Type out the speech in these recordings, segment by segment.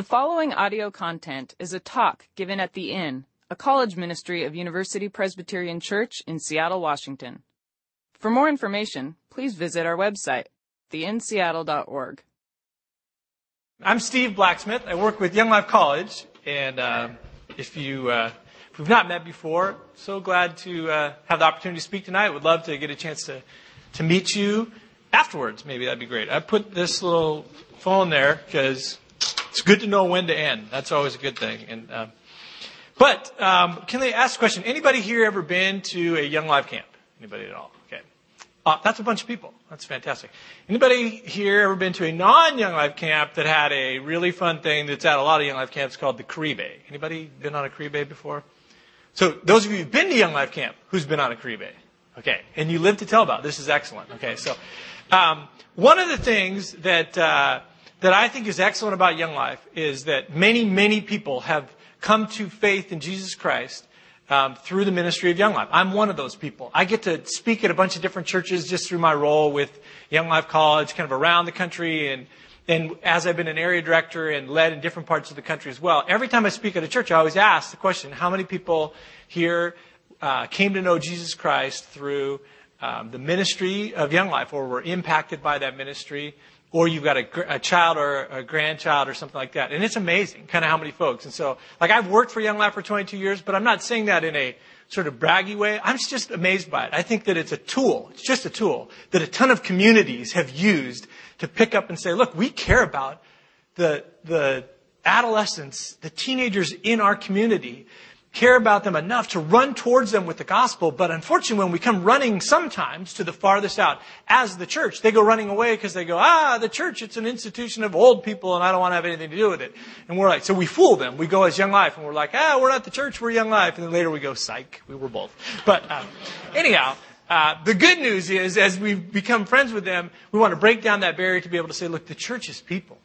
The following audio content is a talk given at The Inn, a college ministry of University Presbyterian Church in Seattle, Washington. For more information, please visit our website, theinnseattle.org. I'm Steve Blacksmith. I work with Young Life College, and uh, if you uh, if we've not met before, so glad to uh, have the opportunity to speak tonight. Would love to get a chance to to meet you afterwards. Maybe that'd be great. I put this little phone there because it's good to know when to end. That's always a good thing. And uh, but um, can they ask a question? Anybody here ever been to a Young Life camp? Anybody at all? Okay. Uh, that's a bunch of people. That's fantastic. Anybody here ever been to a non-Young Life camp that had a really fun thing that's at a lot of Young Life camps called the Caribe? Anybody been on a Caribe before? So those of you who've been to Young Life camp, who's been on a Caribe? Okay, and you live to tell about. It. This is excellent. Okay, so um, one of the things that uh, that I think is excellent about Young Life is that many, many people have come to faith in Jesus Christ um, through the ministry of Young Life. I'm one of those people. I get to speak at a bunch of different churches just through my role with Young Life College, kind of around the country, and and as I've been an area director and led in different parts of the country as well. Every time I speak at a church, I always ask the question: How many people here uh, came to know Jesus Christ through um, the ministry of Young Life, or were impacted by that ministry? Or you've got a, a, child or a grandchild or something like that. And it's amazing kind of how many folks. And so, like I've worked for Young Life for 22 years, but I'm not saying that in a sort of braggy way. I'm just amazed by it. I think that it's a tool. It's just a tool that a ton of communities have used to pick up and say, look, we care about the, the adolescents, the teenagers in our community care about them enough to run towards them with the gospel. But unfortunately, when we come running sometimes to the farthest out as the church, they go running away because they go, ah, the church, it's an institution of old people and I don't want to have anything to do with it. And we're like, so we fool them. We go as Young Life and we're like, ah, we're not the church, we're Young Life. And then later we go, psych, we were both. But uh, anyhow, uh, the good news is, as we become friends with them, we want to break down that barrier to be able to say, look, the church is people.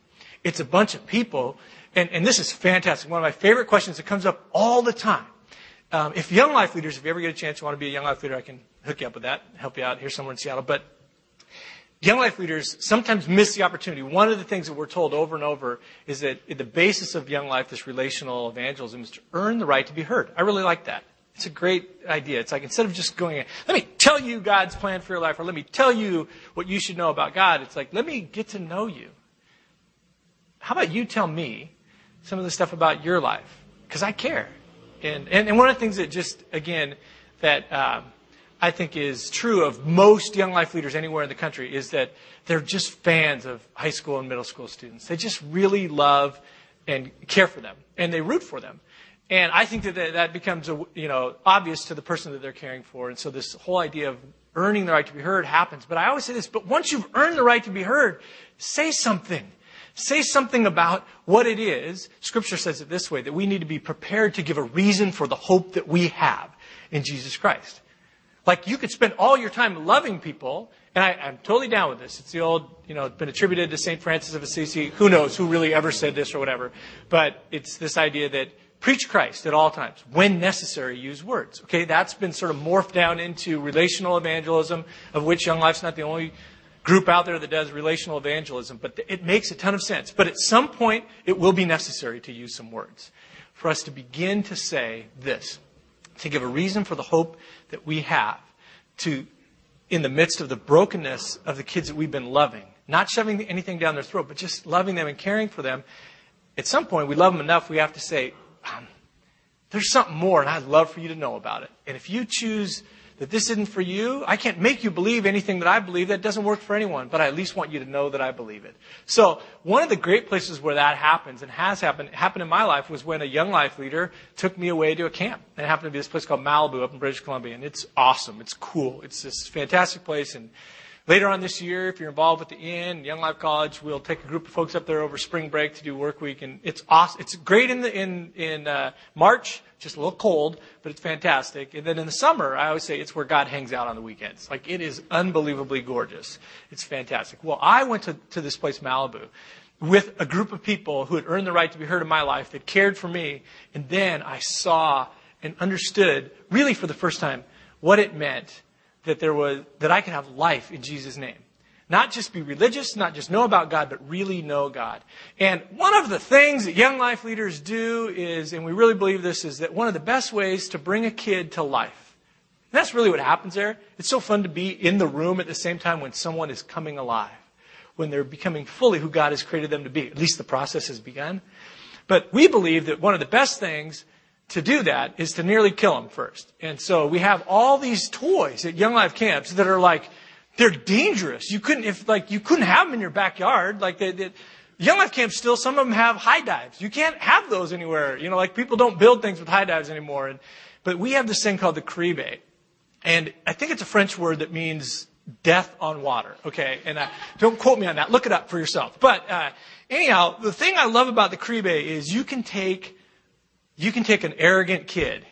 It's a bunch of people and, and this is fantastic. One of my favorite questions that comes up all the time. Um, if young life leaders, if you ever get a chance, you want to be a young life leader, I can hook you up with that, help you out here somewhere in Seattle. But young life leaders sometimes miss the opportunity. One of the things that we're told over and over is that the basis of young life, this relational evangelism, is to earn the right to be heard. I really like that. It's a great idea. It's like instead of just going, let me tell you God's plan for your life, or let me tell you what you should know about God, it's like, let me get to know you. How about you tell me some of the stuff about your life because I care. And, and, and, one of the things that just, again, that um, I think is true of most young life leaders anywhere in the country is that they're just fans of high school and middle school students. They just really love and care for them, and they root for them. And I think that that becomes, a, you know, obvious to the person that they're caring for. And so this whole idea of earning the right to be heard happens. But I always say this, but once you've earned the right to be heard, say something. Say something about what it is. Scripture says it this way, that we need to be prepared to give a reason for the hope that we have in Jesus Christ. Like you could spend all your time loving people, and I, am totally down with this. It's the old, you know, it's been attributed to St. Francis of Assisi. Who knows who really ever said this or whatever. But it's this idea that preach Christ at all times. When necessary, use words. Okay, that's been sort of morphed down into relational evangelism, of which Young Life's not the only group out there that does relational evangelism, but it makes a ton of sense. But at some point, it will be necessary to use some words for us to begin to say this, to give a reason for the hope that we have, to, in the midst of the brokenness of the kids that we've been loving, not shoving anything down their throat, but just loving them and caring for them. At some point, we love them enough, we have to say, um, there's something more, and I'd love for you to know about it. And if you choose that this isn't for you. I can't make you believe anything that I believe. That doesn't work for anyone, but I at least want you to know that I believe it. So one of the great places where that happens and has happened, happened in my life was when a young life leader took me away to a camp. And it happened to be this place called Malibu up in British Columbia. And it's awesome. It's cool. It's this fantastic place. And Later on this year, if you're involved with the Inn, Young Life College, we'll take a group of folks up there over spring break to do work week, and it's awesome. It's great in the in in uh, March, just a little cold, but it's fantastic. And then in the summer, I always say it's where God hangs out on the weekends. Like it is unbelievably gorgeous. It's fantastic. Well, I went to to this place Malibu with a group of people who had earned the right to be heard in my life, that cared for me, and then I saw and understood, really for the first time, what it meant that there was that I could have life in Jesus' name. Not just be religious, not just know about God, but really know God. And one of the things that young life leaders do is, and we really believe this, is that one of the best ways to bring a kid to life. And that's really what happens there. It's so fun to be in the room at the same time when someone is coming alive, when they're becoming fully who God has created them to be. At least the process has begun. But we believe that one of the best things to do that is to nearly kill them first. And so we have all these toys at Young Life camps that are like, they're dangerous. You couldn't, if like, you couldn't have them in your backyard. Like they, they Young Life camps still, some of them have high dives. You can't have those anywhere. You know, like people don't build things with high dives anymore. And, but we have this thing called the Caribe. And I think it's a French word that means death on water. Okay. And uh, don't quote me on that. Look it up for yourself. But, uh, anyhow, the thing I love about the Caribe is you can take, you can take an arrogant kid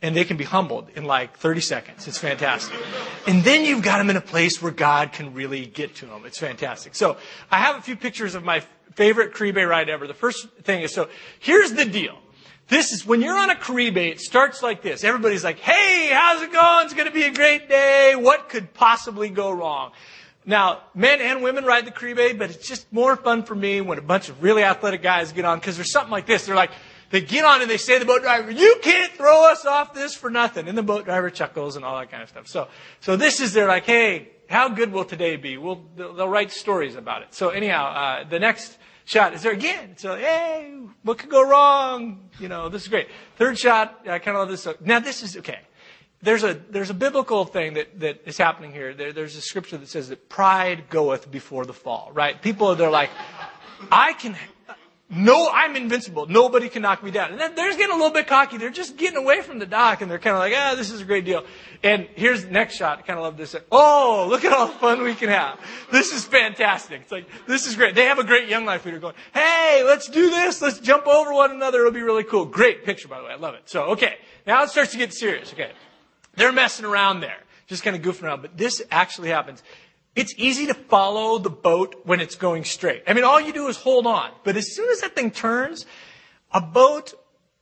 and they can be humbled in like 30 seconds. It's fantastic. And then you've got them in a place where God can really get to them. It's fantastic. So I have a few pictures of my favorite Caribe ride ever. The first thing is, so here's the deal. This is when you're on a Caribe, it starts like this. Everybody's like, hey, how's it going? It's going to be a great day. What could possibly go wrong? Now, men and women ride the Caribe, but it's just more fun for me when a bunch of really athletic guys get on because there's something like this. They're like, they get on and they say to the boat driver, you can't throw us off this for nothing. And the boat driver chuckles and all that kind of stuff. So, so this is, they're like, hey, how good will today be? We'll, they'll, write stories about it. So anyhow, uh, the next shot is there again. So, hey, what could go wrong? You know, this is great. Third shot, I kind of love this. Now this is, okay. There's a, there's a biblical thing that, that is happening here. There, there's a scripture that says that pride goeth before the fall, right? People, they're like, I can, no, I'm invincible. Nobody can knock me down. And then they're just getting a little bit cocky. They're just getting away from the dock and they're kind of like, ah, this is a great deal. And here's the next shot. I kind of love this. Oh, look at all the fun we can have. This is fantastic. It's like, this is great. They have a great young life leader going, hey, let's do this. Let's jump over one another. It'll be really cool. Great picture, by the way. I love it. So, okay. Now it starts to get serious. Okay. They're messing around there. Just kind of goofing around. But this actually happens. It's easy to follow the boat when it's going straight. I mean, all you do is hold on. But as soon as that thing turns, a boat,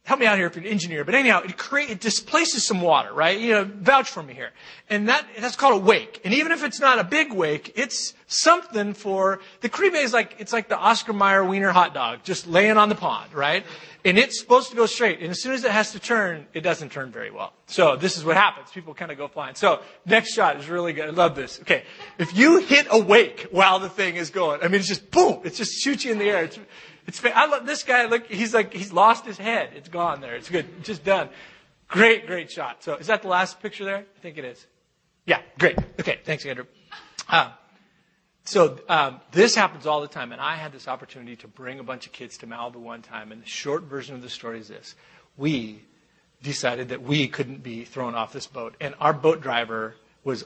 help me out here if you're an engineer, but anyhow, it create, it displaces some water, right? You know, vouch for me here. And that, that's called a wake. And even if it's not a big wake, it's something for, the Caribe is like, it's like the Oscar Mayer Wiener hot dog, just laying on the pond, right? And it's supposed to go straight. And as soon as it has to turn, it doesn't turn very well. So this is what happens. People kind of go flying. So next shot is really good. I love this. Okay. If you hit a wake while the thing is going, I mean, it's just boom. It just shoots you in the air. It's, it's, I love this guy. Look, he's like, he's lost his head. It's gone there. It's good. Just done. Great, great shot. So is that the last picture there? I think it is. Yeah, great. Okay. Thanks, Andrew. Uh, so um, this happens all the time, and I had this opportunity to bring a bunch of kids to Malibu one time. And the short version of the story is this: we decided that we couldn't be thrown off this boat, and our boat driver was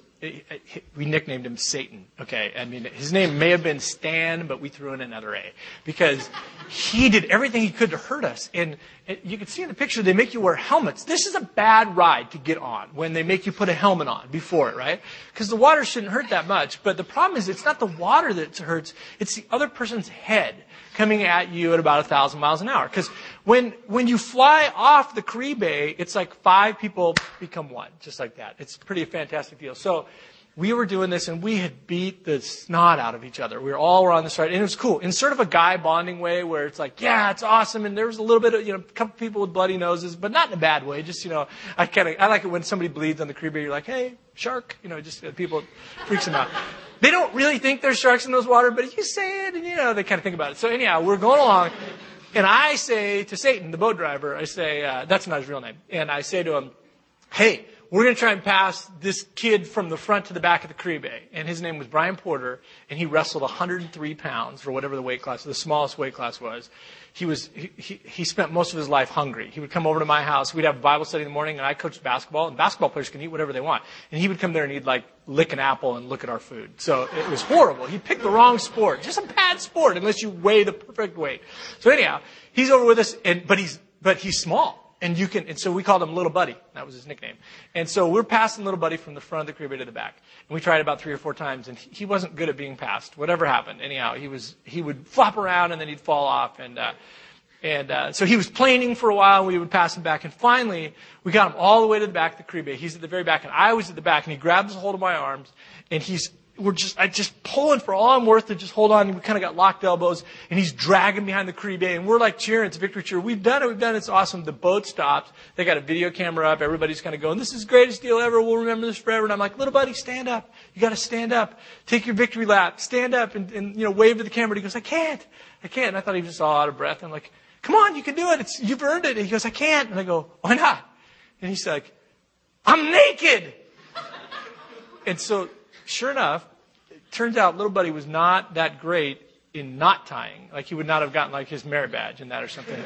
we nicknamed him Satan. Okay, I mean his name may have been Stan, but we threw in another A because he did everything he could to hurt us. And you can see in the picture they make you wear helmets. This is a bad ride to get on when they make you put a helmet on before it, right? Because the water shouldn't hurt that much. But the problem is it's not the water that hurts; it's the other person's head coming at you at about a thousand miles an hour. Because when, when you fly off the Caribe, it's like five people become one, just like that. It's pretty fantastic deal. So we were doing this and we had beat the snot out of each other. We were all were on this ride and it was cool in sort of a guy bonding way where it's like, yeah, it's awesome. And there was a little bit of, you know, a couple people with bloody noses, but not in a bad way. Just, you know, I kind of, I like it when somebody bleeds on the Caribe. You're like, hey, shark, you know, just uh, people freaks them out. They don't really think there's sharks in those water, but you say it and, you know, they kind of think about it. So anyhow, we're going along and I say to Satan, the boat driver, I say, uh, that's not his real name. And I say to him, hey, we're going to try and pass this kid from the front to the back of the Caribe. And his name was Brian Porter, and he wrestled 103 pounds, or whatever the weight class, the smallest weight class was. He was, he, he, he spent most of his life hungry. He would come over to my house. We'd have Bible study in the morning, and I coached basketball, and basketball players can eat whatever they want. And he would come there and he'd like lick an apple and look at our food. So it was horrible. He picked the wrong sport. Just a bad sport, unless you weigh the perfect weight. So anyhow, he's over with us, and, but he's, but he's small. And you can, and so we called him Little Buddy. That was his nickname. And so we're passing Little Buddy from the front of the Caribe to the back. And we tried about three or four times, and he wasn't good at being passed. Whatever happened, anyhow, he was, he would flop around and then he'd fall off. And, uh, and uh, so he was planing for a while. We would pass him back, and finally we got him all the way to the back of the Caribe. He's at the very back, and I was at the back, and he grabs a hold of my arms, and he's we're just, I just pulling for all I'm worth to just hold on. And we kind of got locked elbows and he's dragging behind the Caribe and we're like cheering. It's a victory cheer. We've done it. We've done it. It's awesome. The boat stops. They got a video camera up. Everybody's kind of going, this is the greatest deal ever. We'll remember this forever. And I'm like, little buddy, stand up. You got to stand up. Take your victory lap. Stand up and, and, you know, wave to the camera. And he goes, I can't. I can't. And I thought he was just all out of breath. I'm like, come on, you can do it. It's, you've earned it. And he goes, I can't. And I go, why not? And he's like, I'm naked. and so, sure enough, it turns out little buddy was not that great in knot tying. Like he would not have gotten like his merit badge in that or something.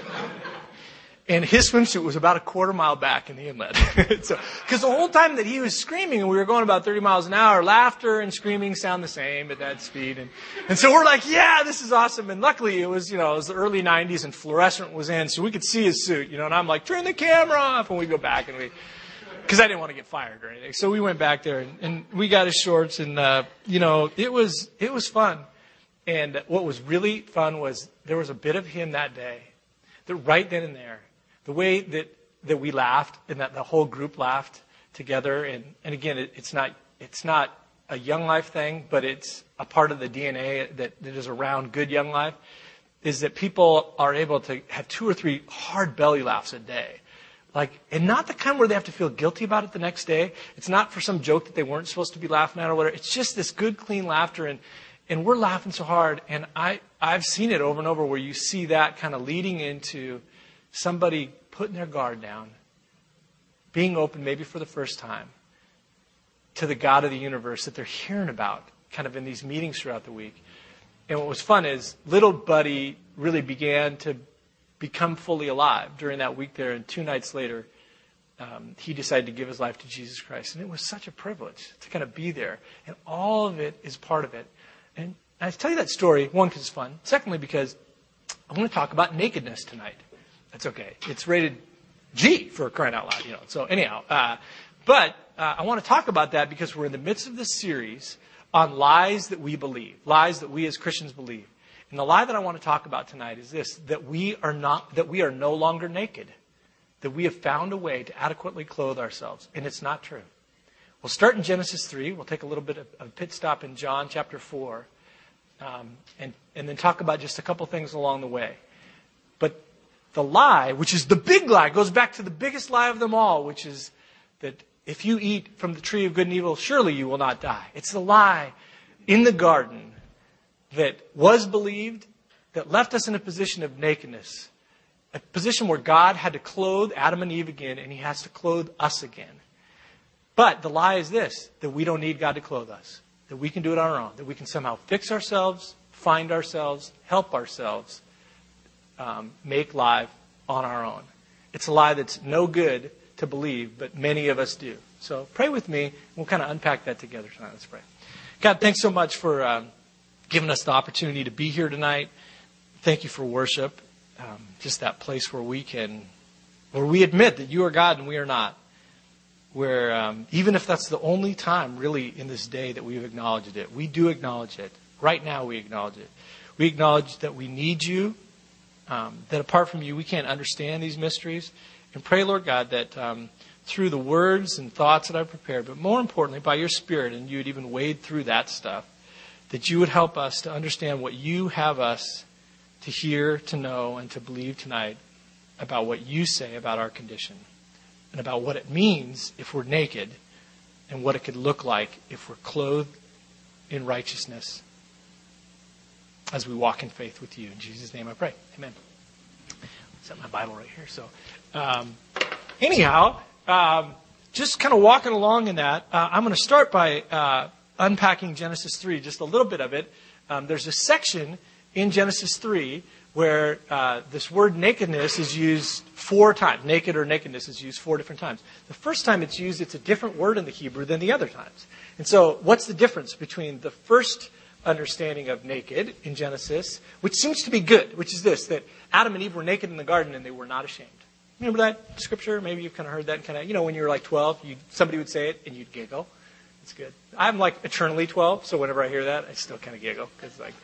And his swimsuit was about a quarter mile back in the inlet. so, cause the whole time that he was screaming and we were going about 30 miles an hour, laughter and screaming sound the same at that speed. And, and so we're like, yeah, this is awesome. And luckily it was, you know, it was the early 90s and fluorescent was in, so we could see his suit, you know, and I'm like, turn the camera off. And we go back and we, cause I didn't want to get fired or anything. So we went back there and, and we got his shorts and, uh, you know, it was, it was fun. And what was really fun was there was a bit of him that day that right then and there, the way that, that we laughed and that the whole group laughed together. And, and again, it, it's not, it's not a young life thing, but it's a part of the DNA that, that is around good young life is that people are able to have two or three hard belly laughs a day. Like, and not the kind where they have to feel guilty about it the next day. It's not for some joke that they weren't supposed to be laughing at or whatever. It's just this good, clean laughter. And, and we're laughing so hard. And I, I've seen it over and over where you see that kind of leading into somebody putting their guard down, being open maybe for the first time to the God of the universe that they're hearing about kind of in these meetings throughout the week. And what was fun is little Buddy really began to become fully alive during that week there. And two nights later, um, he decided to give his life to Jesus Christ. And it was such a privilege to kind of be there. And all of it is part of it. And I tell you that story, one, because it's fun. Secondly, because I want to talk about nakedness tonight. That's okay. It's rated G for crying out loud, you know. So anyhow, uh, but uh, I want to talk about that because we're in the midst of this series on lies that we believe, lies that we as Christians believe. And the lie that I want to talk about tonight is this: that we are not, that we are no longer naked, that we have found a way to adequately clothe ourselves, and it's not true. We'll start in Genesis three. We'll take a little bit of a pit stop in John chapter four, um, and and then talk about just a couple things along the way. But the lie, which is the big lie, goes back to the biggest lie of them all, which is that if you eat from the tree of good and evil, surely you will not die. It's the lie in the garden that was believed, that left us in a position of nakedness, a position where God had to clothe Adam and Eve again, and he has to clothe us again. But the lie is this that we don't need God to clothe us, that we can do it on our own, that we can somehow fix ourselves, find ourselves, help ourselves, um, make life on our own. It's a lie that's no good to believe, but many of us do. So pray with me. We'll kind of unpack that together tonight. Let's pray. God, thanks so much for um, giving us the opportunity to be here tonight. Thank you for worship. Um, just that place where we can, where we admit that you are God and we are not. Where um, even if that's the only time really in this day that we've acknowledged it, we do acknowledge it. Right now we acknowledge it. We acknowledge that we need you um, that apart from you, we can't understand these mysteries. And pray, Lord God, that um, through the words and thoughts that I've prepared, but more importantly, by your Spirit, and you would even wade through that stuff, that you would help us to understand what you have us to hear, to know, and to believe tonight about what you say about our condition and about what it means if we're naked and what it could look like if we're clothed in righteousness as we walk in faith with you. In Jesus' name I pray. Amen. Set my Bible right here. So, um, anyhow, um, just kind of walking along in that, uh, I'm going to start by uh, unpacking Genesis 3, just a little bit of it. Um, there's a section in Genesis 3 where uh, this word nakedness is used four times. Naked or nakedness is used four different times. The first time it's used, it's a different word in the Hebrew than the other times. And so, what's the difference between the first understanding of naked in Genesis, which seems to be good, which is this that Adam and Eve were naked in the garden and they were not ashamed. Remember that scripture? Maybe you've kind of heard that kind of, you know, when you were like 12, you, somebody would say it and you'd giggle. It's good. I'm like eternally 12, so whenever I hear that, I still kind of giggle because, like,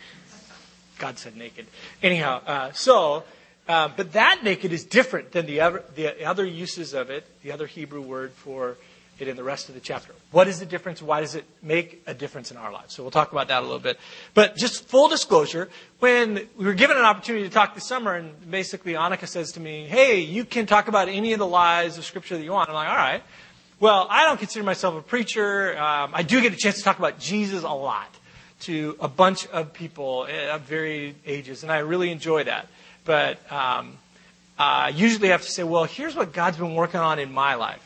God said naked. Anyhow, uh, so, uh, but that naked is different than the other, the other uses of it, the other Hebrew word for it in the rest of the chapter. What is the difference? Why does it make a difference in our lives? So we'll talk about that a little bit. But just full disclosure, when we were given an opportunity to talk this summer, and basically Annika says to me, hey, you can talk about any of the lies of Scripture that you want. I'm like, all right. Well, I don't consider myself a preacher. Um, I do get a chance to talk about Jesus a lot to a bunch of people of varied ages, and I really enjoy that. But um, I usually have to say, well, here's what God's been working on in my life.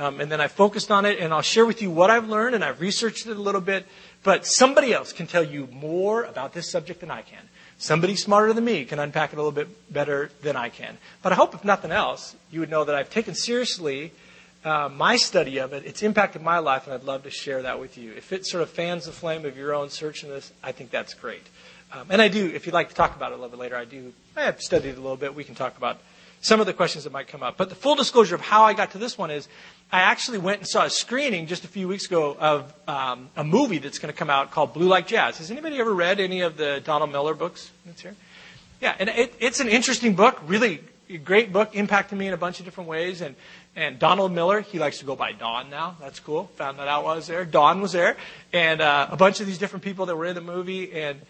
Um, and then I focused on it, and I'll share with you what I've learned, and I've researched it a little bit. But somebody else can tell you more about this subject than I can. Somebody smarter than me can unpack it a little bit better than I can. But I hope, if nothing else, you would know that I've taken seriously uh, my study of it. It's impacted my life, and I'd love to share that with you. If it sort of fans the flame of your own search in this, I think that's great. Um, and I do, if you'd like to talk about it a little bit later, I do. I have studied a little bit. We can talk about some of the questions that might come up. But the full disclosure of how I got to this one is I actually went and saw a screening just a few weeks ago of um, a movie that's going to come out called Blue Like Jazz. Has anybody ever read any of the Donald Miller books that's here? Yeah, and it, it's an interesting book, really great book, impacted me in a bunch of different ways. And, and Donald Miller, he likes to go by Don now. That's cool. Found that out while I was there. Don was there. And uh, a bunch of these different people that were in the movie. And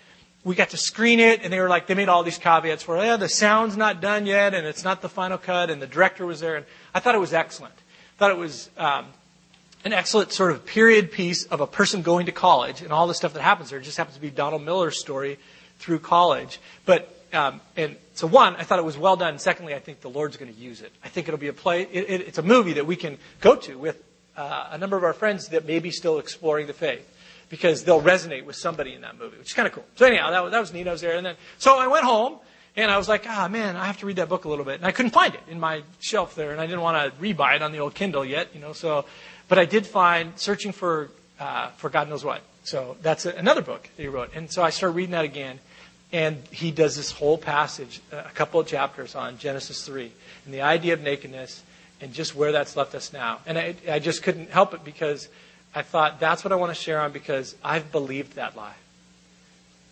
we got to screen it, and they were like, they made all these caveats for, yeah, the sound's not done yet, and it's not the final cut, and the director was there. And I thought it was excellent thought it was um, an excellent sort of period piece of a person going to college and all the stuff that happens there. It just happens to be Donald Miller's story through college. But um, and so one, I thought it was well done. Secondly, I think the Lord's going to use it. I think it'll be a play. It, it, it's a movie that we can go to with uh, a number of our friends that may be still exploring the faith because they'll resonate with somebody in that movie, which is kind of cool. So anyhow, that was, that was neat. I was there, and then so I went home and I was like, ah, man, I have to read that book a little bit. And I couldn't find it in my shelf there, and I didn't want to rebuy it on the old Kindle yet, you know. So, but I did find searching for uh, for God knows what. So that's a, another book that he wrote, and so I started reading that again. And he does this whole passage, a couple of chapters on Genesis 3, and the idea of nakedness, and just where that's left us now. And I, I just couldn't help it because I thought that's what I want to share on because I've believed that lie.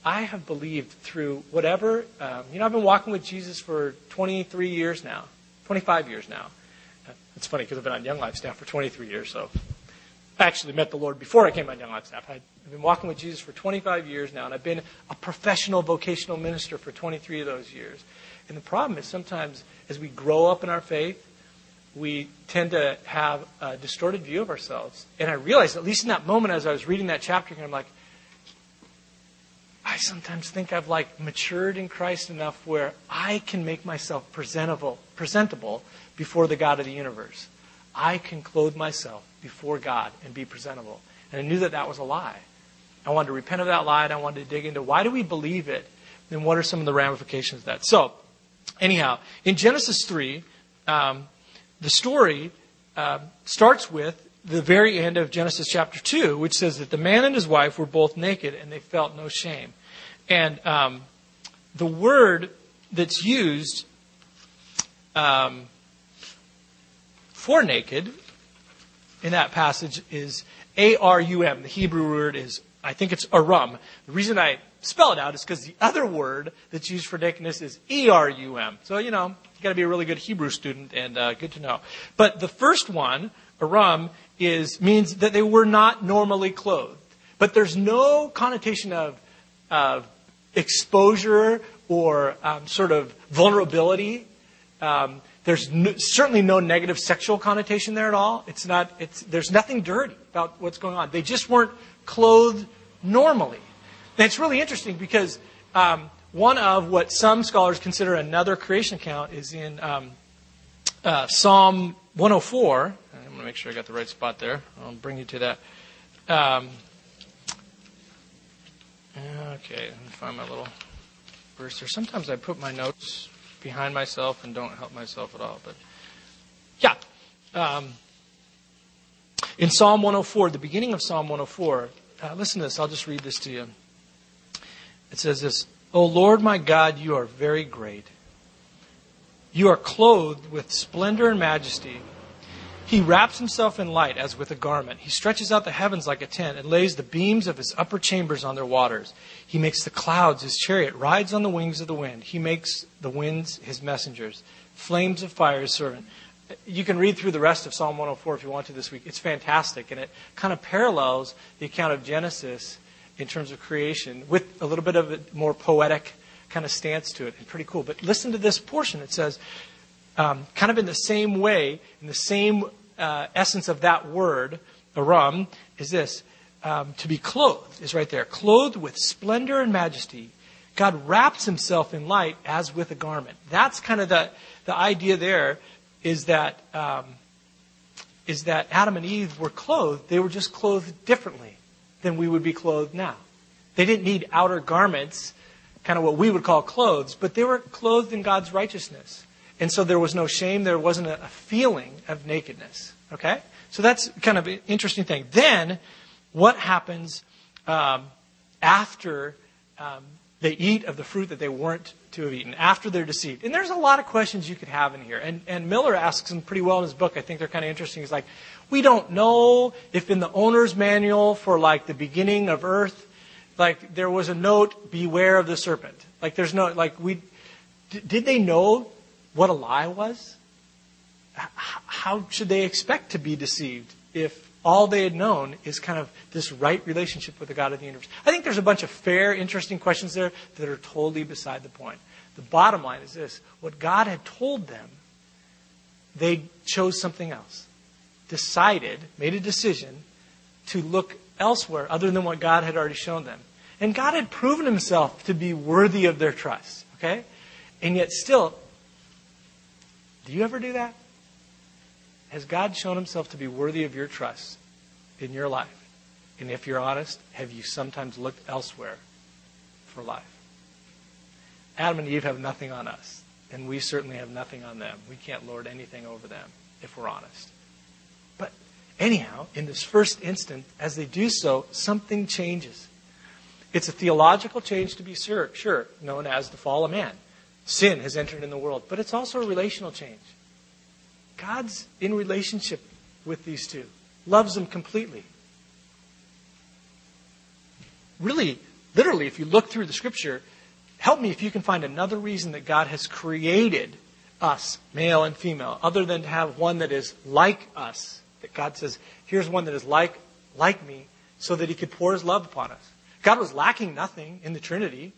I have believed through whatever. Um, you know, I've been walking with Jesus for 23 years now, 25 years now. It's funny because I've been on Young Life staff for 23 years, so actually met the Lord before I came on Young Life staff. I've been walking with Jesus for 25 years now, and I've been a professional vocational minister for 23 of those years. And the problem is sometimes as we grow up in our faith, we tend to have a distorted view of ourselves. And I realized, at least in that moment as I was reading that chapter, I'm like, I sometimes think I've like matured in Christ enough where I can make myself presentable, presentable before the God of the universe. I can clothe myself before God and be presentable. And I knew that that was a lie. I wanted to repent of that lie and I wanted to dig into why do we believe it and what are some of the ramifications of that. So, anyhow, in Genesis 3, um, the story uh, starts with the very end of Genesis chapter 2, which says that the man and his wife were both naked and they felt no shame. And um, the word that's used um, for naked in that passage is A R U M. The Hebrew word is, I think it's arum. The reason I spell it out is because the other word that's used for nakedness is E R U M. So, you know, you got to be a really good Hebrew student and uh, good to know. But the first one, arum, is means that they were not normally clothed. But there's no connotation of, exposure or um, sort of vulnerability. Um, there's no, certainly no negative sexual connotation there at all. It's not. It's, there's nothing dirty about what's going on. They just weren't clothed normally. And it's really interesting because um, one of what some scholars consider another creation account is in um, uh, Psalm 104 going to make sure I got the right spot there. I'll bring you to that. Um, okay, let me find my little verse here. Sometimes I put my notes behind myself and don't help myself at all. But yeah. Um, in Psalm 104, the beginning of Psalm 104, uh, listen to this. I'll just read this to you. It says this O Lord my God, you are very great. You are clothed with splendor and majesty. He wraps himself in light as with a garment. He stretches out the heavens like a tent and lays the beams of his upper chambers on their waters. He makes the clouds his chariot, rides on the wings of the wind. He makes the winds his messengers, flames of fire his servant. you can read through the rest of Psalm 104 if you want to this week. It's fantastic, and it kind of parallels the account of Genesis in terms of creation with a little bit of a more poetic kind of stance to it. And pretty cool. But listen to this portion. It says, um, kind of in the same way, in the same uh, essence of that word, arum, is this. Um, to be clothed is right there. Clothed with splendor and majesty. God wraps himself in light as with a garment. That's kind of the, the idea there is that, um, is that Adam and Eve were clothed. They were just clothed differently than we would be clothed now. They didn't need outer garments, kind of what we would call clothes, but they were clothed in God's righteousness. And so there was no shame. There wasn't a, feeling of nakedness. Okay? So that's kind of an interesting thing. Then, what happens um, after um, they eat of the fruit that they weren't to have eaten, after they're deceived? And there's a lot of questions you could have in here. And, and Miller asks them pretty well in his book. I think they're kind of interesting. He's like, we don't know if in the owner's manual for like the beginning of earth, like there was a note, beware of the serpent. Like there's no, like we, did they know what a lie was? How should they expect to be deceived if all they had known is kind of this right relationship with the God of the universe? I think there's a bunch of fair, interesting questions there that are totally beside the point. The bottom line is this what God had told them, they chose something else. Decided, made a decision to look elsewhere other than what God had already shown them. And God had proven himself to be worthy of their trust. Okay? And yet still, do you ever do that? Has God shown himself to be worthy of your trust in your life? And if you're honest, have you sometimes looked elsewhere for life? Adam and Eve have nothing on us, and we certainly have nothing on them. We can't lord anything over them if we're honest. But anyhow, in this first instant, as they do so, something changes. It's a theological change to be sure, sure known as the fall of man. Sin has entered in the world, but it's also a relational change. God's in relationship with these two, loves them completely. Really, literally, if you look through the scripture, help me if you can find another reason that God has created us, male and female, other than to have one that is like us. That God says, here's one that is like, like me, so that he could pour his love upon us. God was lacking nothing in the Trinity.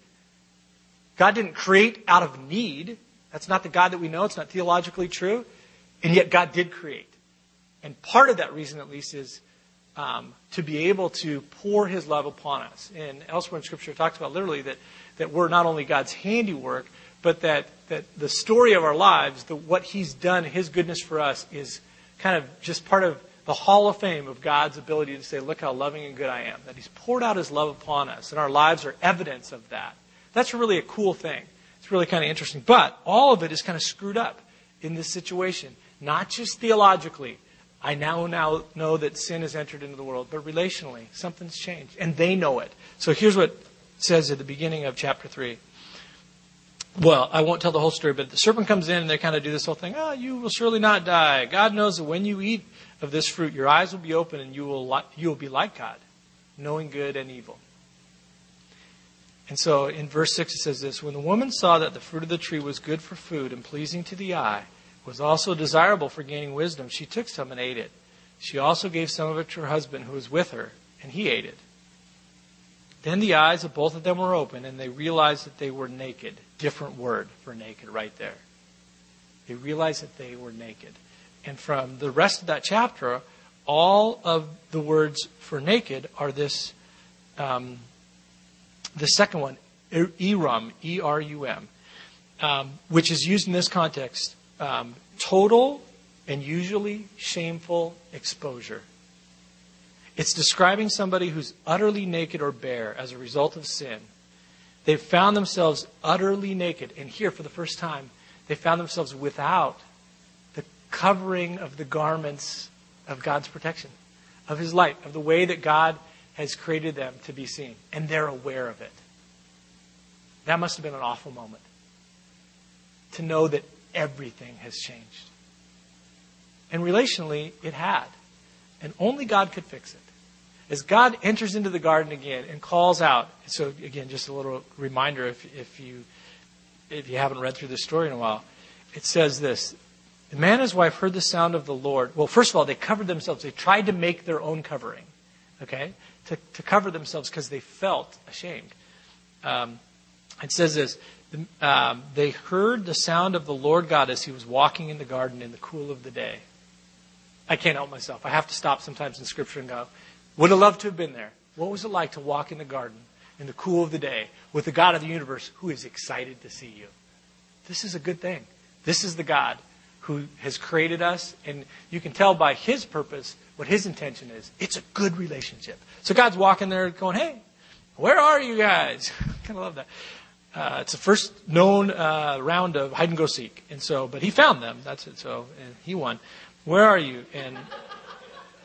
God didn't create out of need. That's not the God that we know. It's not theologically true. And yet God did create. And part of that reason, at least, is um, to be able to pour his love upon us. And elsewhere in Scripture, it talks about literally that, that we're not only God's handiwork, but that, that the story of our lives, the, what he's done, his goodness for us, is kind of just part of the hall of fame of God's ability to say, look how loving and good I am. That he's poured out his love upon us. And our lives are evidence of that. That's really a cool thing. It's really kind of interesting. But all of it is kind of screwed up in this situation. Not just theologically. I now, now know that sin has entered into the world, but relationally, something's changed. And they know it. So here's what it says at the beginning of chapter 3. Well, I won't tell the whole story, but the serpent comes in and they kind of do this whole thing. Oh, you will surely not die. God knows that when you eat of this fruit, your eyes will be open and you will, you will be like God, knowing good and evil. And so in verse 6 it says this When the woman saw that the fruit of the tree was good for food and pleasing to the eye, was also desirable for gaining wisdom, she took some and ate it. She also gave some of it to her husband who was with her, and he ate it. Then the eyes of both of them were open, and they realized that they were naked. Different word for naked right there. They realized that they were naked. And from the rest of that chapter, all of the words for naked are this um, the second one, erum, E R U M, um, which is used in this context um, total and usually shameful exposure. It's describing somebody who's utterly naked or bare as a result of sin. They've found themselves utterly naked. And here, for the first time, they found themselves without the covering of the garments of God's protection, of His light, of the way that God has created them to be seen, and they're aware of it. That must have been an awful moment to know that everything has changed. And relationally, it had. And only God could fix it. As God enters into the garden again and calls out, so again, just a little reminder if, if, you, if you haven't read through this story in a while, it says this The man and his wife heard the sound of the Lord. Well, first of all, they covered themselves. They tried to make their own covering, okay, to, to cover themselves because they felt ashamed. Um, it says this um, they heard the sound of the Lord God as he was walking in the garden in the cool of the day. I can't help myself. I have to stop sometimes in Scripture and go, would have loved to have been there. What was it like to walk in the garden in the cool of the day with the God of the universe who is excited to see you? This is a good thing. This is the God who has created us, and you can tell by his purpose what his intention is. It's a good relationship. So God's walking there going, hey, where are you guys? Kind of love that. Uh, it's the first known uh, round of hide and go seek, and so, but he found them. That's it. So, and he won. Where are you? And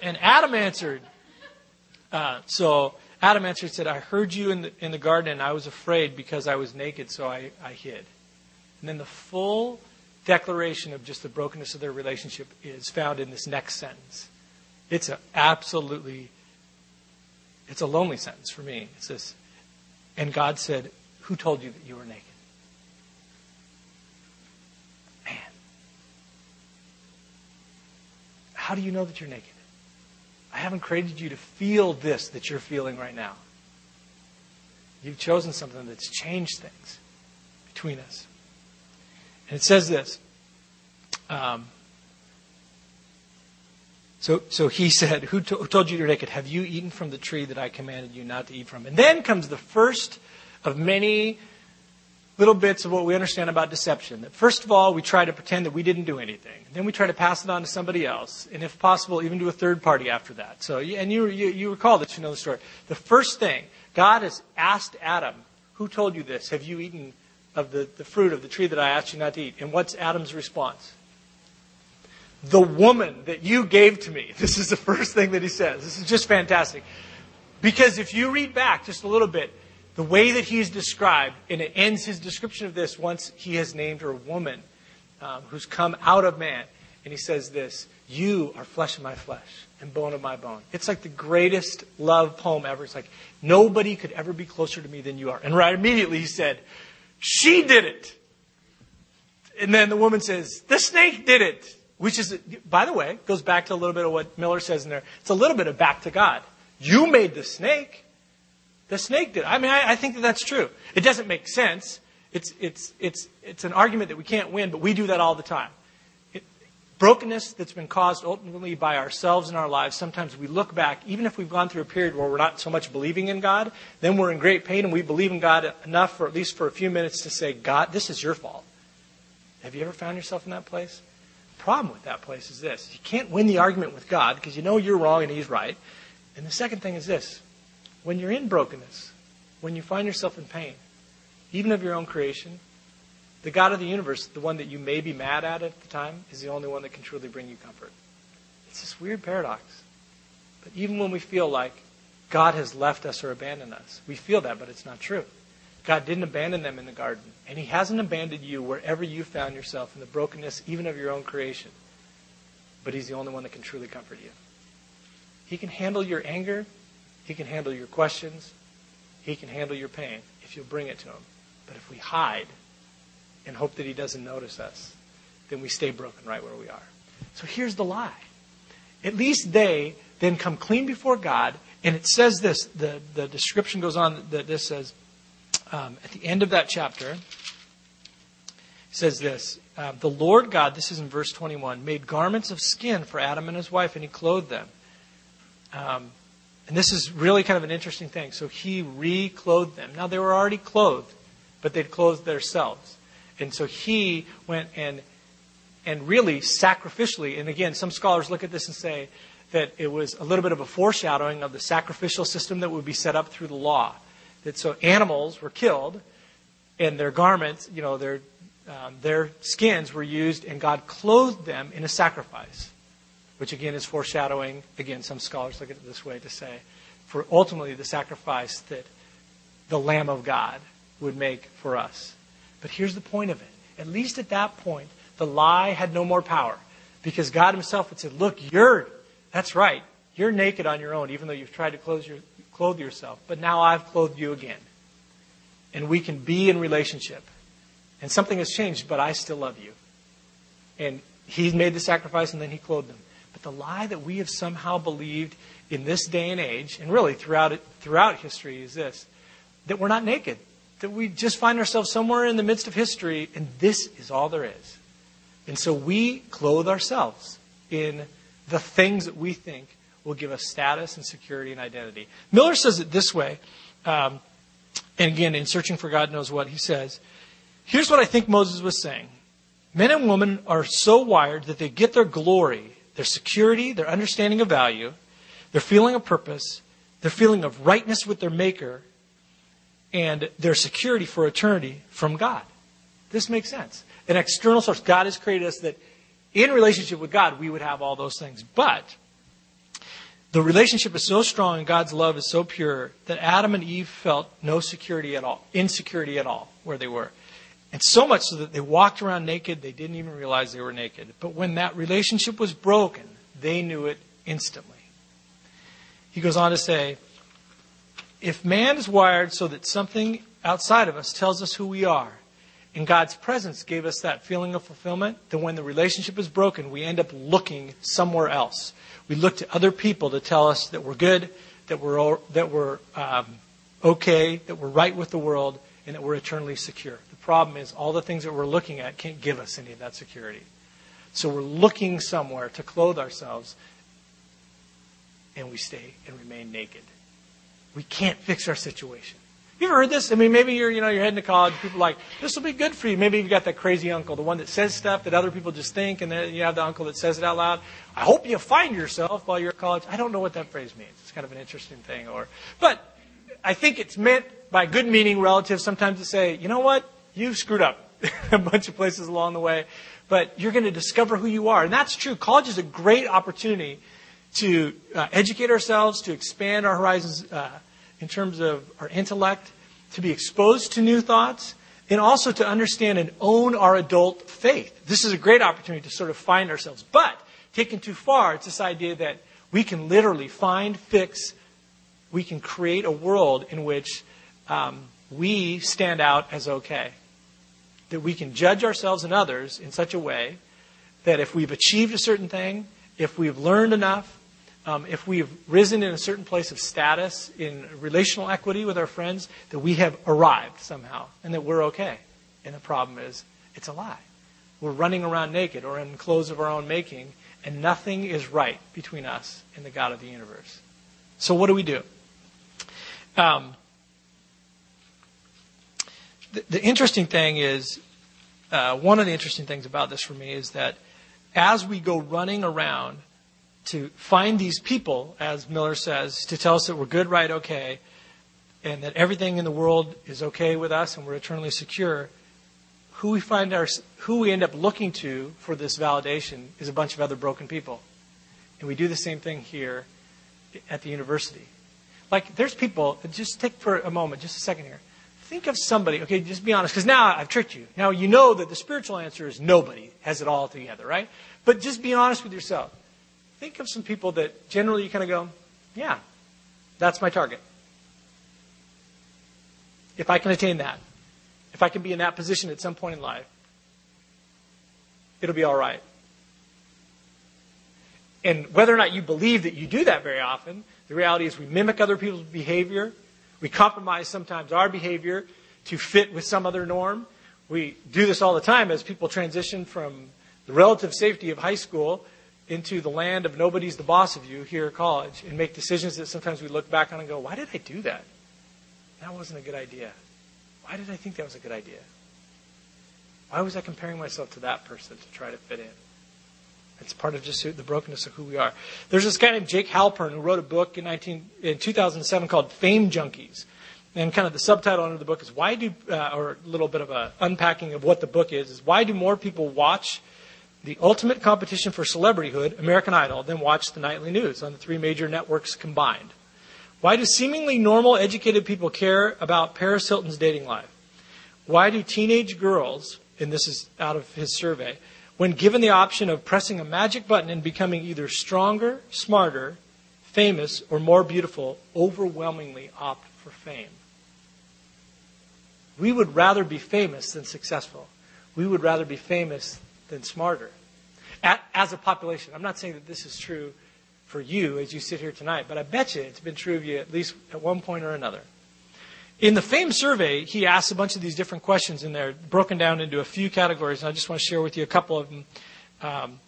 and Adam answered. Uh, so Adam answered, said, "I heard you in the in the garden, and I was afraid because I was naked, so I, I hid." And then the full declaration of just the brokenness of their relationship is found in this next sentence. It's absolutely, it's a lonely sentence for me. It says, and God said, who told you that you were naked? Man. How do you know that you're naked? I haven't created you to feel this that you're feeling right now. You've chosen something that's changed things between us. And it says this. Um, so, so he said, who, to, who told you you're naked? Have you eaten from the tree that I commanded you not to eat from? And then comes the first of many little bits of what we understand about deception. That first of all, we try to pretend that we didn't do anything. Then we try to pass it on to somebody else, and if possible, even to a third party after that. So, and you, you, you recall that you know the story. The first thing, God has asked Adam, who told you this? Have you eaten of the, the fruit of the tree that I asked you not to eat? And what's Adam's response? The woman that you gave to me. This is the first thing that he says. This is just fantastic. Because if you read back just a little bit, the way that he's described, and it ends his description of this once he has named her a woman um, who's come out of man. And he says this You are flesh of my flesh and bone of my bone. It's like the greatest love poem ever. It's like, nobody could ever be closer to me than you are. And right immediately he said, She did it. And then the woman says, The snake did it. Which is, by the way, goes back to a little bit of what Miller says in there. It's a little bit of back to God. You made the snake. The snake did. I mean, I, I think that that's true. It doesn't make sense. It's, it's, it's, it's an argument that we can't win, but we do that all the time. Brokenness that's been caused ultimately by ourselves in our lives, sometimes we look back, even if we've gone through a period where we're not so much believing in God, then we're in great pain and we believe in God enough for at least for a few minutes to say, God, this is your fault. Have you ever found yourself in that place? The problem with that place is this you can't win the argument with God because you know you're wrong and He's right. And the second thing is this when you're in brokenness, when you find yourself in pain, even of your own creation, the God of the universe, the one that you may be mad at at the time, is the only one that can truly bring you comfort. It's this weird paradox. But even when we feel like God has left us or abandoned us, we feel that, but it's not true. God didn't abandon them in the garden, and He hasn't abandoned you wherever you found yourself in the brokenness, even of your own creation. But He's the only one that can truly comfort you. He can handle your anger he can handle your questions. He can handle your pain if you'll bring it to him. But if we hide and hope that he doesn't notice us, then we stay broken right where we are. So here's the lie. At least they then come clean before God, and it says this. The, the description goes on that this says um, at the end of that chapter, says this uh, The Lord God, this is in verse 21, made garments of skin for Adam and his wife, and he clothed them. Um, and this is really kind of an interesting thing. So he reclothed them. Now they were already clothed, but they'd clothed themselves. And so he went and and really sacrificially, and again, some scholars look at this and say that it was a little bit of a foreshadowing of the sacrificial system that would be set up through the law. That so animals were killed, and their garments, you know, their um, their skins were used, and God clothed them in a sacrifice which again is foreshadowing, again, some scholars look at it this way to say, for ultimately the sacrifice that the Lamb of God would make for us. But here's the point of it. At least at that point, the lie had no more power. Because God Himself had said, Look, you're, that's right, you're naked on your own, even though you've tried to clothe, your, clothe yourself. But now I've clothed you again. And we can be in relationship. And something has changed, but I still love you. And He made the sacrifice and then he clothed them. But the lie that we have somehow believed in this day and age, and really throughout, it, throughout history, is this that we're not naked, that we just find ourselves somewhere in the midst of history, and this is all there is. And so we clothe ourselves in the things that we think will give us status and security and identity. Miller says it this way, um, and again, in Searching for God Knows What, he says, Here's what I think Moses was saying Men and women are so wired that they get their glory, their security, their understanding of value, their feeling of purpose, their feeling of rightness with their Maker, and their security for eternity from God. This makes sense. An external source. God has created us that in relationship with God, we would have all those things. But the relationship is so strong and God's love is so pure that Adam and Eve felt no security at all, insecurity at all where they were. And so much so that they walked around naked, they didn't even realize they were naked. But when that relationship was broken, they knew it instantly. He goes on to say, if man is wired so that something outside of us tells us who we are, and God's presence gave us that feeling of fulfillment, then when the relationship is broken, we end up looking somewhere else. We look to other people to tell us that we're good, that we're, that we're um, okay, that we're right with the world, and that we're eternally secure. The problem is all the things that we're looking at can't give us any of that security. So we're looking somewhere to clothe ourselves, and we stay and remain naked. We can't fix our situation. You ever heard this? I mean, maybe you're, you know, you're heading to college. People like, this will be good for you. Maybe you've got that crazy uncle, the one that says stuff that other people just think, and then you have the uncle that says it out loud. I hope you find yourself while you're at college. I don't know what that phrase means. It's kind of an interesting thing. Or, but I think it's meant by good meaning relatives sometimes to say, you know what? You've screwed up a bunch of places along the way, but you're going to discover who you are. And that's true. College is a great opportunity to uh, educate ourselves, to expand our horizons uh, in terms of our intellect, to be exposed to new thoughts, and also to understand and own our adult faith. This is a great opportunity to sort of find ourselves. But taken too far, it's this idea that we can literally find, fix, we can create a world in which um, we stand out as okay. That we can judge ourselves and others in such a way that if we've achieved a certain thing, if we've learned enough, um, if we've risen in a certain place of status in relational equity with our friends, that we have arrived somehow and that we're okay. And the problem is, it's a lie. We're running around naked or in clothes of our own making, and nothing is right between us and the God of the universe. So, what do we do? Um, the, the, interesting thing is, uh, one of the interesting things about this for me is that as we go running around to find these people, as Miller says, to tell us that we're good, right, okay, and that everything in the world is okay with us and we're eternally secure, who we find our, who we end up looking to for this validation is a bunch of other broken people. And we do the same thing here at the university. Like, there's people, just take for a moment, just a second here. Think of somebody, okay, just be honest, because now I've tricked you. Now you know that the spiritual answer is nobody has it all together, right? But just be honest with yourself think of some people that generally you kind of go, yeah, that's my target. If I can attain that, if I can be in that position at some point in life, it'll be all right. And whether or not you believe that you do that very often, the reality is we mimic other people's behavior. We compromise sometimes our behavior to fit with some other norm. We do this all the time as people transition from the relative safety of high school into the land of nobody's the boss of you here at college and make decisions that sometimes we look back on and go, why did I do that? That wasn't a good idea. Why did I think that was a good idea? Why was I comparing myself to that person to try to fit in? It's part of just the brokenness of who we are. There's this guy named Jake Halpern who wrote a book in, 19, in 2007 called Fame Junkies. And kind of the subtitle under the book is why do, uh, or a little bit of a unpacking of what the book is, is why do more people watch the ultimate competition for celebrityhood, American Idol, then watch the nightly news on the three major networks combined. Why do seemingly normal, educated people care about Paris Hilton's dating life? Why do teenage girls, and this is out of his survey, when given the option of pressing a magic button and becoming either stronger, smarter, famous, or more beautiful, overwhelmingly opt for fame? We would rather be famous than successful. We would rather be famous than smarter. as a population. I'm not saying that this is true for you as you sit here tonight, but I bet you it's been true of you at least at one point or another. In the FAME survey, he asks a bunch of these different questions in there, broken down into a few categories, and I just want to share with you a couple of them um,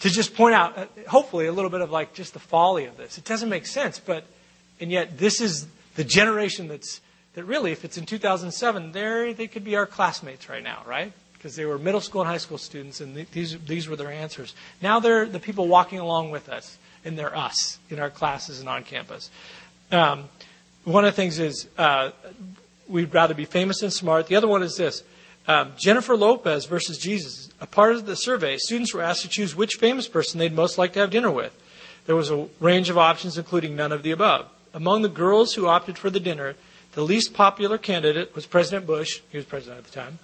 to just point out, uh, hopefully, a little bit of like just the folly of this. It doesn't make sense, but and yet this is the generation that's that really, if it's in 2007, there they could be our classmates right now, right? Because they were middle school and high school students, and th- these these were their answers. Now they're the people walking along with us, and they're us in our classes and on campus. Um, one of the things is uh, we'd rather be famous and smart. The other one is this um, Jennifer Lopez versus Jesus. A part of the survey, students were asked to choose which famous person they'd most like to have dinner with. There was a range of options, including none of the above. Among the girls who opted for the dinner, the least popular candidate was President Bush. He was president at the time.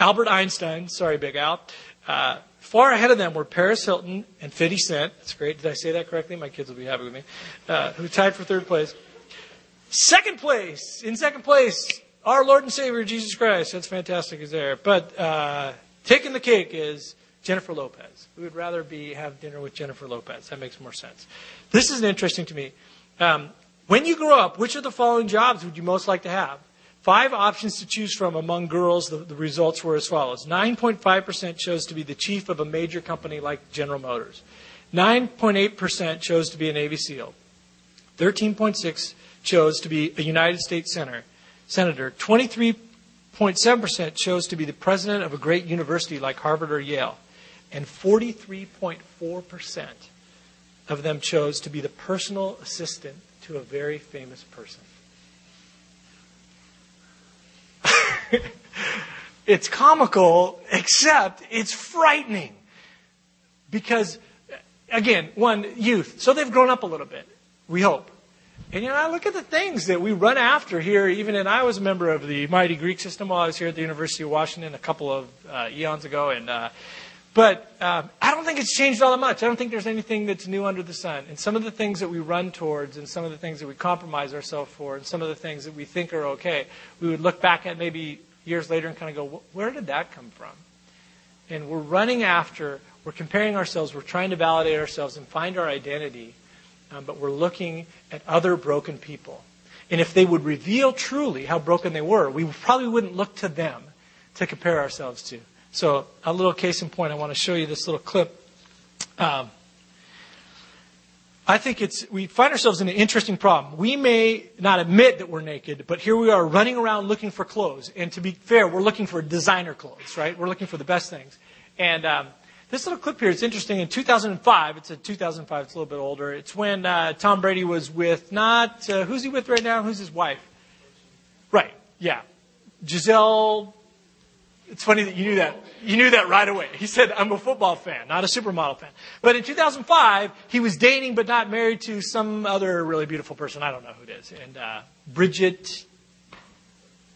Albert Einstein, sorry, Big Al. Uh, far ahead of them were Paris Hilton and 50 Cent. That's great. Did I say that correctly? My kids will be happy with me. Uh, who tied for third place. Second place, in second place, our Lord and Savior Jesus Christ. That's fantastic, is there. But uh, taking the cake is Jennifer Lopez. We would rather be have dinner with Jennifer Lopez. That makes more sense. This is interesting to me. Um, when you grow up, which of the following jobs would you most like to have? Five options to choose from among girls. The, the results were as follows: 9.5% chose to be the chief of a major company like General Motors. 9.8% chose to be a Navy SEAL. 13.6 chose to be a United States senator. Senator. 23.7% chose to be the president of a great university like Harvard or Yale. And 43.4% of them chose to be the personal assistant to a very famous person. it's comical, except it's frightening. Because, again, one, youth. So they've grown up a little bit, we hope. And you know, I look at the things that we run after here, even and I was a member of the Mighty Greek system while I was here at the University of Washington a couple of uh, eons ago. And, uh, but uh, I don't think it's changed all that much. I don't think there's anything that's new under the sun. And some of the things that we run towards, and some of the things that we compromise ourselves for, and some of the things that we think are okay, we would look back at maybe years later and kind of go, where did that come from? And we're running after, we're comparing ourselves, we're trying to validate ourselves and find our identity um, but we're looking at other broken people. And if they would reveal truly how broken they were, we probably wouldn't look to them to compare ourselves to. So, a little case in point, I want to show you this little clip. Um, I think it's, we find ourselves in an interesting problem. We may not admit that we're naked, but here we are running around looking for clothes. And to be fair, we're looking for designer clothes, right? We're looking for the best things. And um, this little clip here is interesting. In 2005, it's a 2005, it's a little bit older. It's when uh, Tom Brady was with not, uh, who's he with right now? Who's his wife? Right, yeah. Gisele, it's funny that you knew that. You knew that right away. He said, I'm a football fan, not a supermodel fan. But in 2005, he was dating but not married to some other really beautiful person. I don't know who it is. And uh, Bridget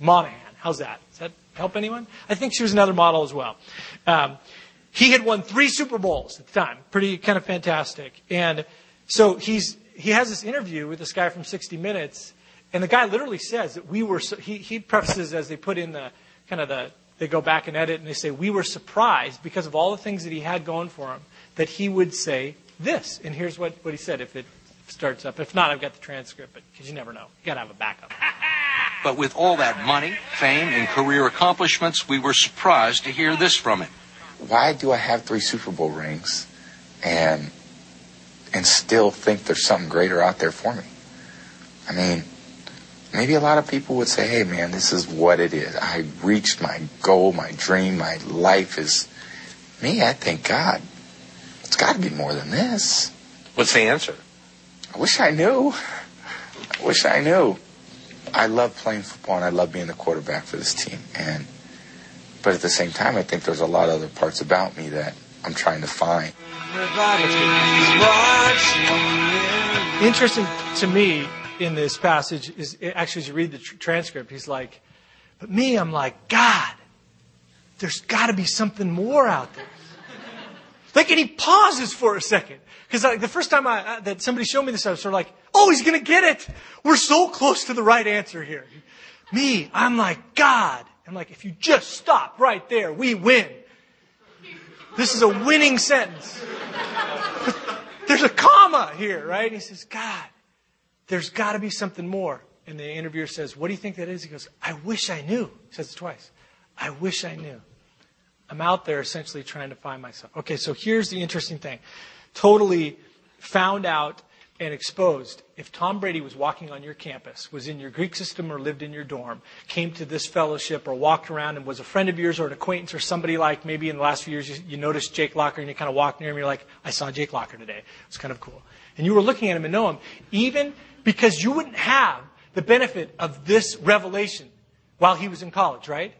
Moynahan. How's that? Does that help anyone? I think she was another model as well. Um, he had won three Super Bowls at the time. Pretty kind of fantastic. And so he's, he has this interview with this guy from 60 Minutes, and the guy literally says that we were, he, he prefaces as they put in the kind of the, they go back and edit and they say, we were surprised because of all the things that he had going for him that he would say this. And here's what, what he said if it starts up. If not, I've got the transcript, but because you never know. You got to have a backup. But with all that money, fame, and career accomplishments, we were surprised to hear this from him why do I have three Super Bowl rings and and still think there's something greater out there for me? I mean, maybe a lot of people would say, "Hey, man, this is what it is. I reached my goal, my dream, my life is." Me, I thank God. It's got to be more than this. What's the answer? I wish I knew. I wish I knew. I love playing football and I love being the quarterback for this team. And but at the same time, I think there's a lot of other parts about me that I'm trying to find. Interesting to me in this passage is actually as you read the tr- transcript, he's like, but me, I'm like, God, there's got to be something more out there. Like, and he pauses for a second. Because like, the first time I, that somebody showed me this, I was sort of like, oh, he's going to get it. We're so close to the right answer here. Me, I'm like, God, I'm like, if you just stop right there, we win. This is a winning sentence. there's a comma here, right? He says, God, there's got to be something more. And the interviewer says, What do you think that is? He goes, I wish I knew. He says it twice. I wish I knew. I'm out there essentially trying to find myself. Okay, so here's the interesting thing. Totally found out and exposed. If Tom Brady was walking on your campus, was in your Greek system or lived in your dorm, came to this fellowship or walked around and was a friend of yours or an acquaintance or somebody like maybe in the last few years you, you noticed Jake Locker and you kind of walked near him, you're like, I saw Jake Locker today. It's kind of cool. And you were looking at him and know him, even because you wouldn't have the benefit of this revelation while he was in college, right?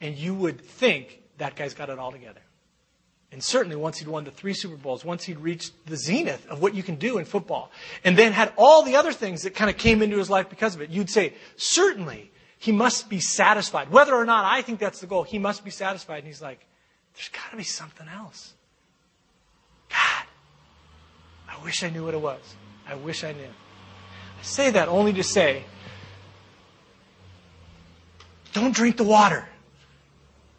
And you would think that guy's got it all together. And certainly once he'd won the three Super Bowls, once he'd reached the zenith of what you can do in football, and then had all the other things that kind of came into his life because of it, you'd say, certainly he must be satisfied. Whether or not I think that's the goal, he must be satisfied. And he's like, there's got to be something else. I wish I knew what it was. I wish I knew. I say that only to say, don't drink the water.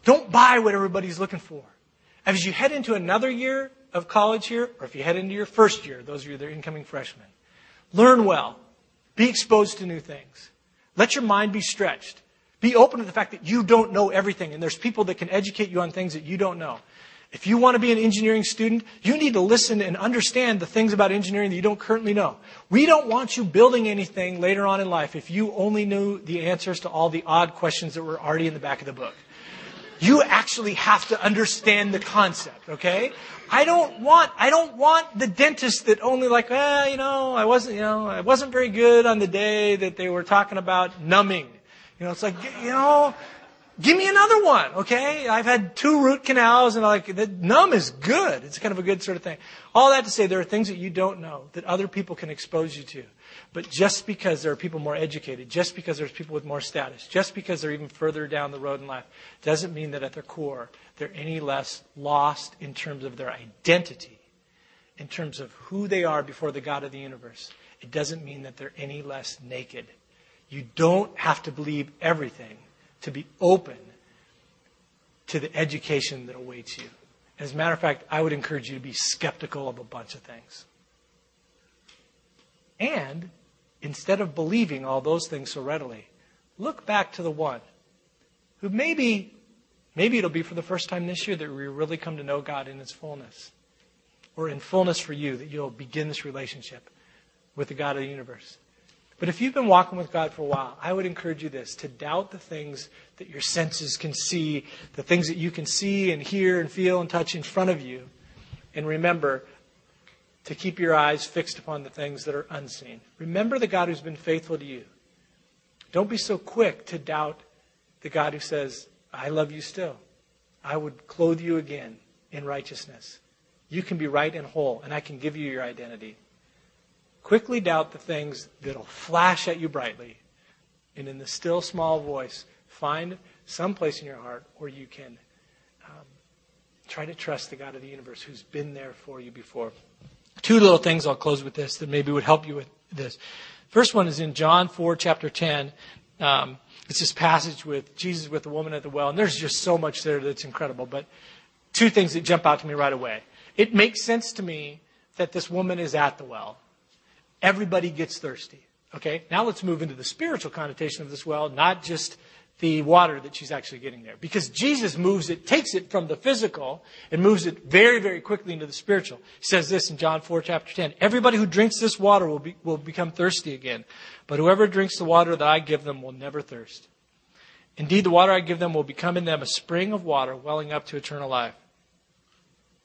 Don't buy what everybody's looking for. As you head into another year of college here, or if you head into your first year, those of you that are incoming freshmen, learn well. Be exposed to new things. Let your mind be stretched. Be open to the fact that you don't know everything, and there's people that can educate you on things that you don't know. If you want to be an engineering student, you need to listen and understand the things about engineering that you don't currently know. We don't want you building anything later on in life if you only knew the answers to all the odd questions that were already in the back of the book. You actually have to understand the concept, okay? I don't want, I don't want the dentist that only like, eh, you know, I wasn't, you know, I wasn't very good on the day that they were talking about numbing. You know, it's like, you know, give me another one, okay? I've had two root canals and like, the numb is good. It's kind of a good sort of thing. All that to say, there are things that you don't know that other people can expose you to. But just because there are people more educated, just because there's people with more status, just because they're even further down the road in life, doesn't mean that at their core they're any less lost in terms of their identity, in terms of who they are before the God of the universe. It doesn't mean that they're any less naked. You don't have to believe everything to be open to the education that awaits you. As a matter of fact, I would encourage you to be skeptical of a bunch of things. And instead of believing all those things so readily, look back to the one who maybe, maybe it'll be for the first time this year that we really come to know God in his fullness. Or in fullness for you, that you'll begin this relationship with the God of the universe. But if you've been walking with God for a while, I would encourage you this to doubt the things that your senses can see, the things that you can see and hear and feel and touch in front of you. And remember, to keep your eyes fixed upon the things that are unseen. Remember the God who's been faithful to you. Don't be so quick to doubt the God who says, I love you still. I would clothe you again in righteousness. You can be right and whole, and I can give you your identity. Quickly doubt the things that'll flash at you brightly, and in the still small voice, find some place in your heart where you can um, try to trust the God of the universe who's been there for you before. Two little things I'll close with this that maybe would help you with this. First one is in John 4, chapter 10. Um, it's this passage with Jesus with the woman at the well, and there's just so much there that's incredible. But two things that jump out to me right away. It makes sense to me that this woman is at the well. Everybody gets thirsty. Okay? Now let's move into the spiritual connotation of this well, not just the water that she's actually getting there. Because Jesus moves it, takes it from the physical and moves it very, very quickly into the spiritual. He says this in John 4 chapter 10. Everybody who drinks this water will, be, will become thirsty again. But whoever drinks the water that I give them will never thirst. Indeed, the water I give them will become in them a spring of water welling up to eternal life.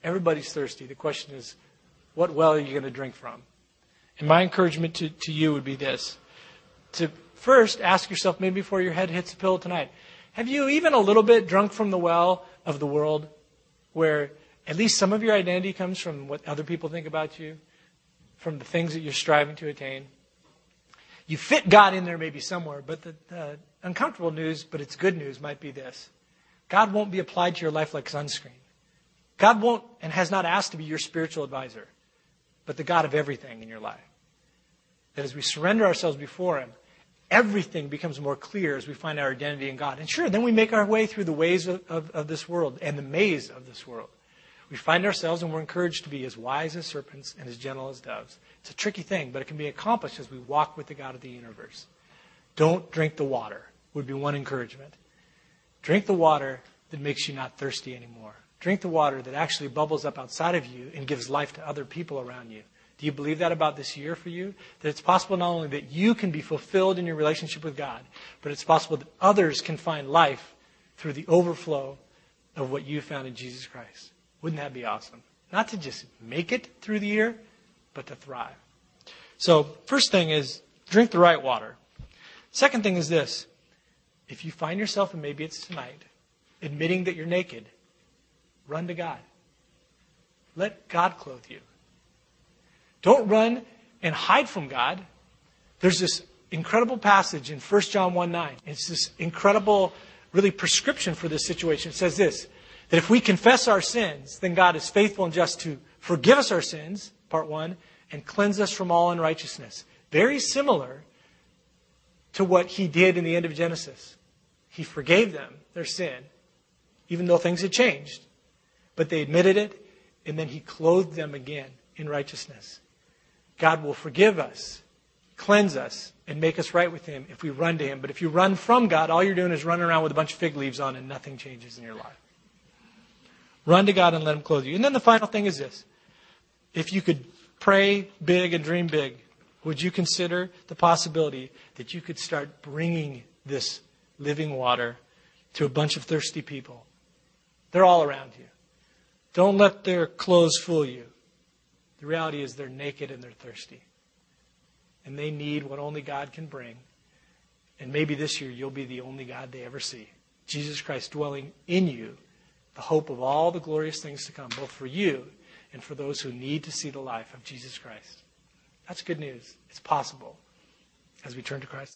Everybody's thirsty. The question is, what well are you going to drink from? And my encouragement to, to you would be this to first ask yourself, maybe before your head hits the pillow tonight, have you even a little bit drunk from the well of the world where at least some of your identity comes from what other people think about you, from the things that you're striving to attain? You fit God in there maybe somewhere, but the, the uncomfortable news, but it's good news, might be this God won't be applied to your life like sunscreen. God won't and has not asked to be your spiritual advisor, but the God of everything in your life. That as we surrender ourselves before Him, everything becomes more clear as we find our identity in God. And sure, then we make our way through the ways of, of, of, this world and the maze of this world. We find ourselves and we're encouraged to be as wise as serpents and as gentle as doves. It's a tricky thing, but it can be accomplished as we walk with the God of the universe. Don't drink the water, would be one encouragement. Drink the water that makes you not thirsty anymore. Drink the water that actually bubbles up outside of you and gives life to other people around you. Do you believe that about this year for you? That it's possible not only that you can be fulfilled in your relationship with God, but it's possible that others can find life through the overflow of what you found in Jesus Christ. Wouldn't that be awesome? Not to just make it through the year, but to thrive. So, first thing is drink the right water. Second thing is this if you find yourself, and maybe it's tonight, admitting that you're naked, run to God. Let God clothe you. Don't run and hide from God. There's this incredible passage in 1 John 1 9. It's this incredible, really, prescription for this situation. It says this that if we confess our sins, then God is faithful and just to forgive us our sins, part one, and cleanse us from all unrighteousness. Very similar to what he did in the end of Genesis. He forgave them their sin, even though things had changed. But they admitted it, and then he clothed them again in righteousness. God will forgive us, cleanse us, and make us right with him if we run to him. But if you run from God, all you're doing is running around with a bunch of fig leaves on and nothing changes in your life. Run to God and let him clothe you. And then the final thing is this. If you could pray big and dream big, would you consider the possibility that you could start bringing this living water to a bunch of thirsty people? They're all around you. Don't let their clothes fool you. The reality is they're naked and they're thirsty. And they need what only God can bring. And maybe this year you'll be the only God they ever see. Jesus Christ dwelling in you, the hope of all the glorious things to come, both for you and for those who need to see the life of Jesus Christ. That's good news. It's possible as we turn to Christ.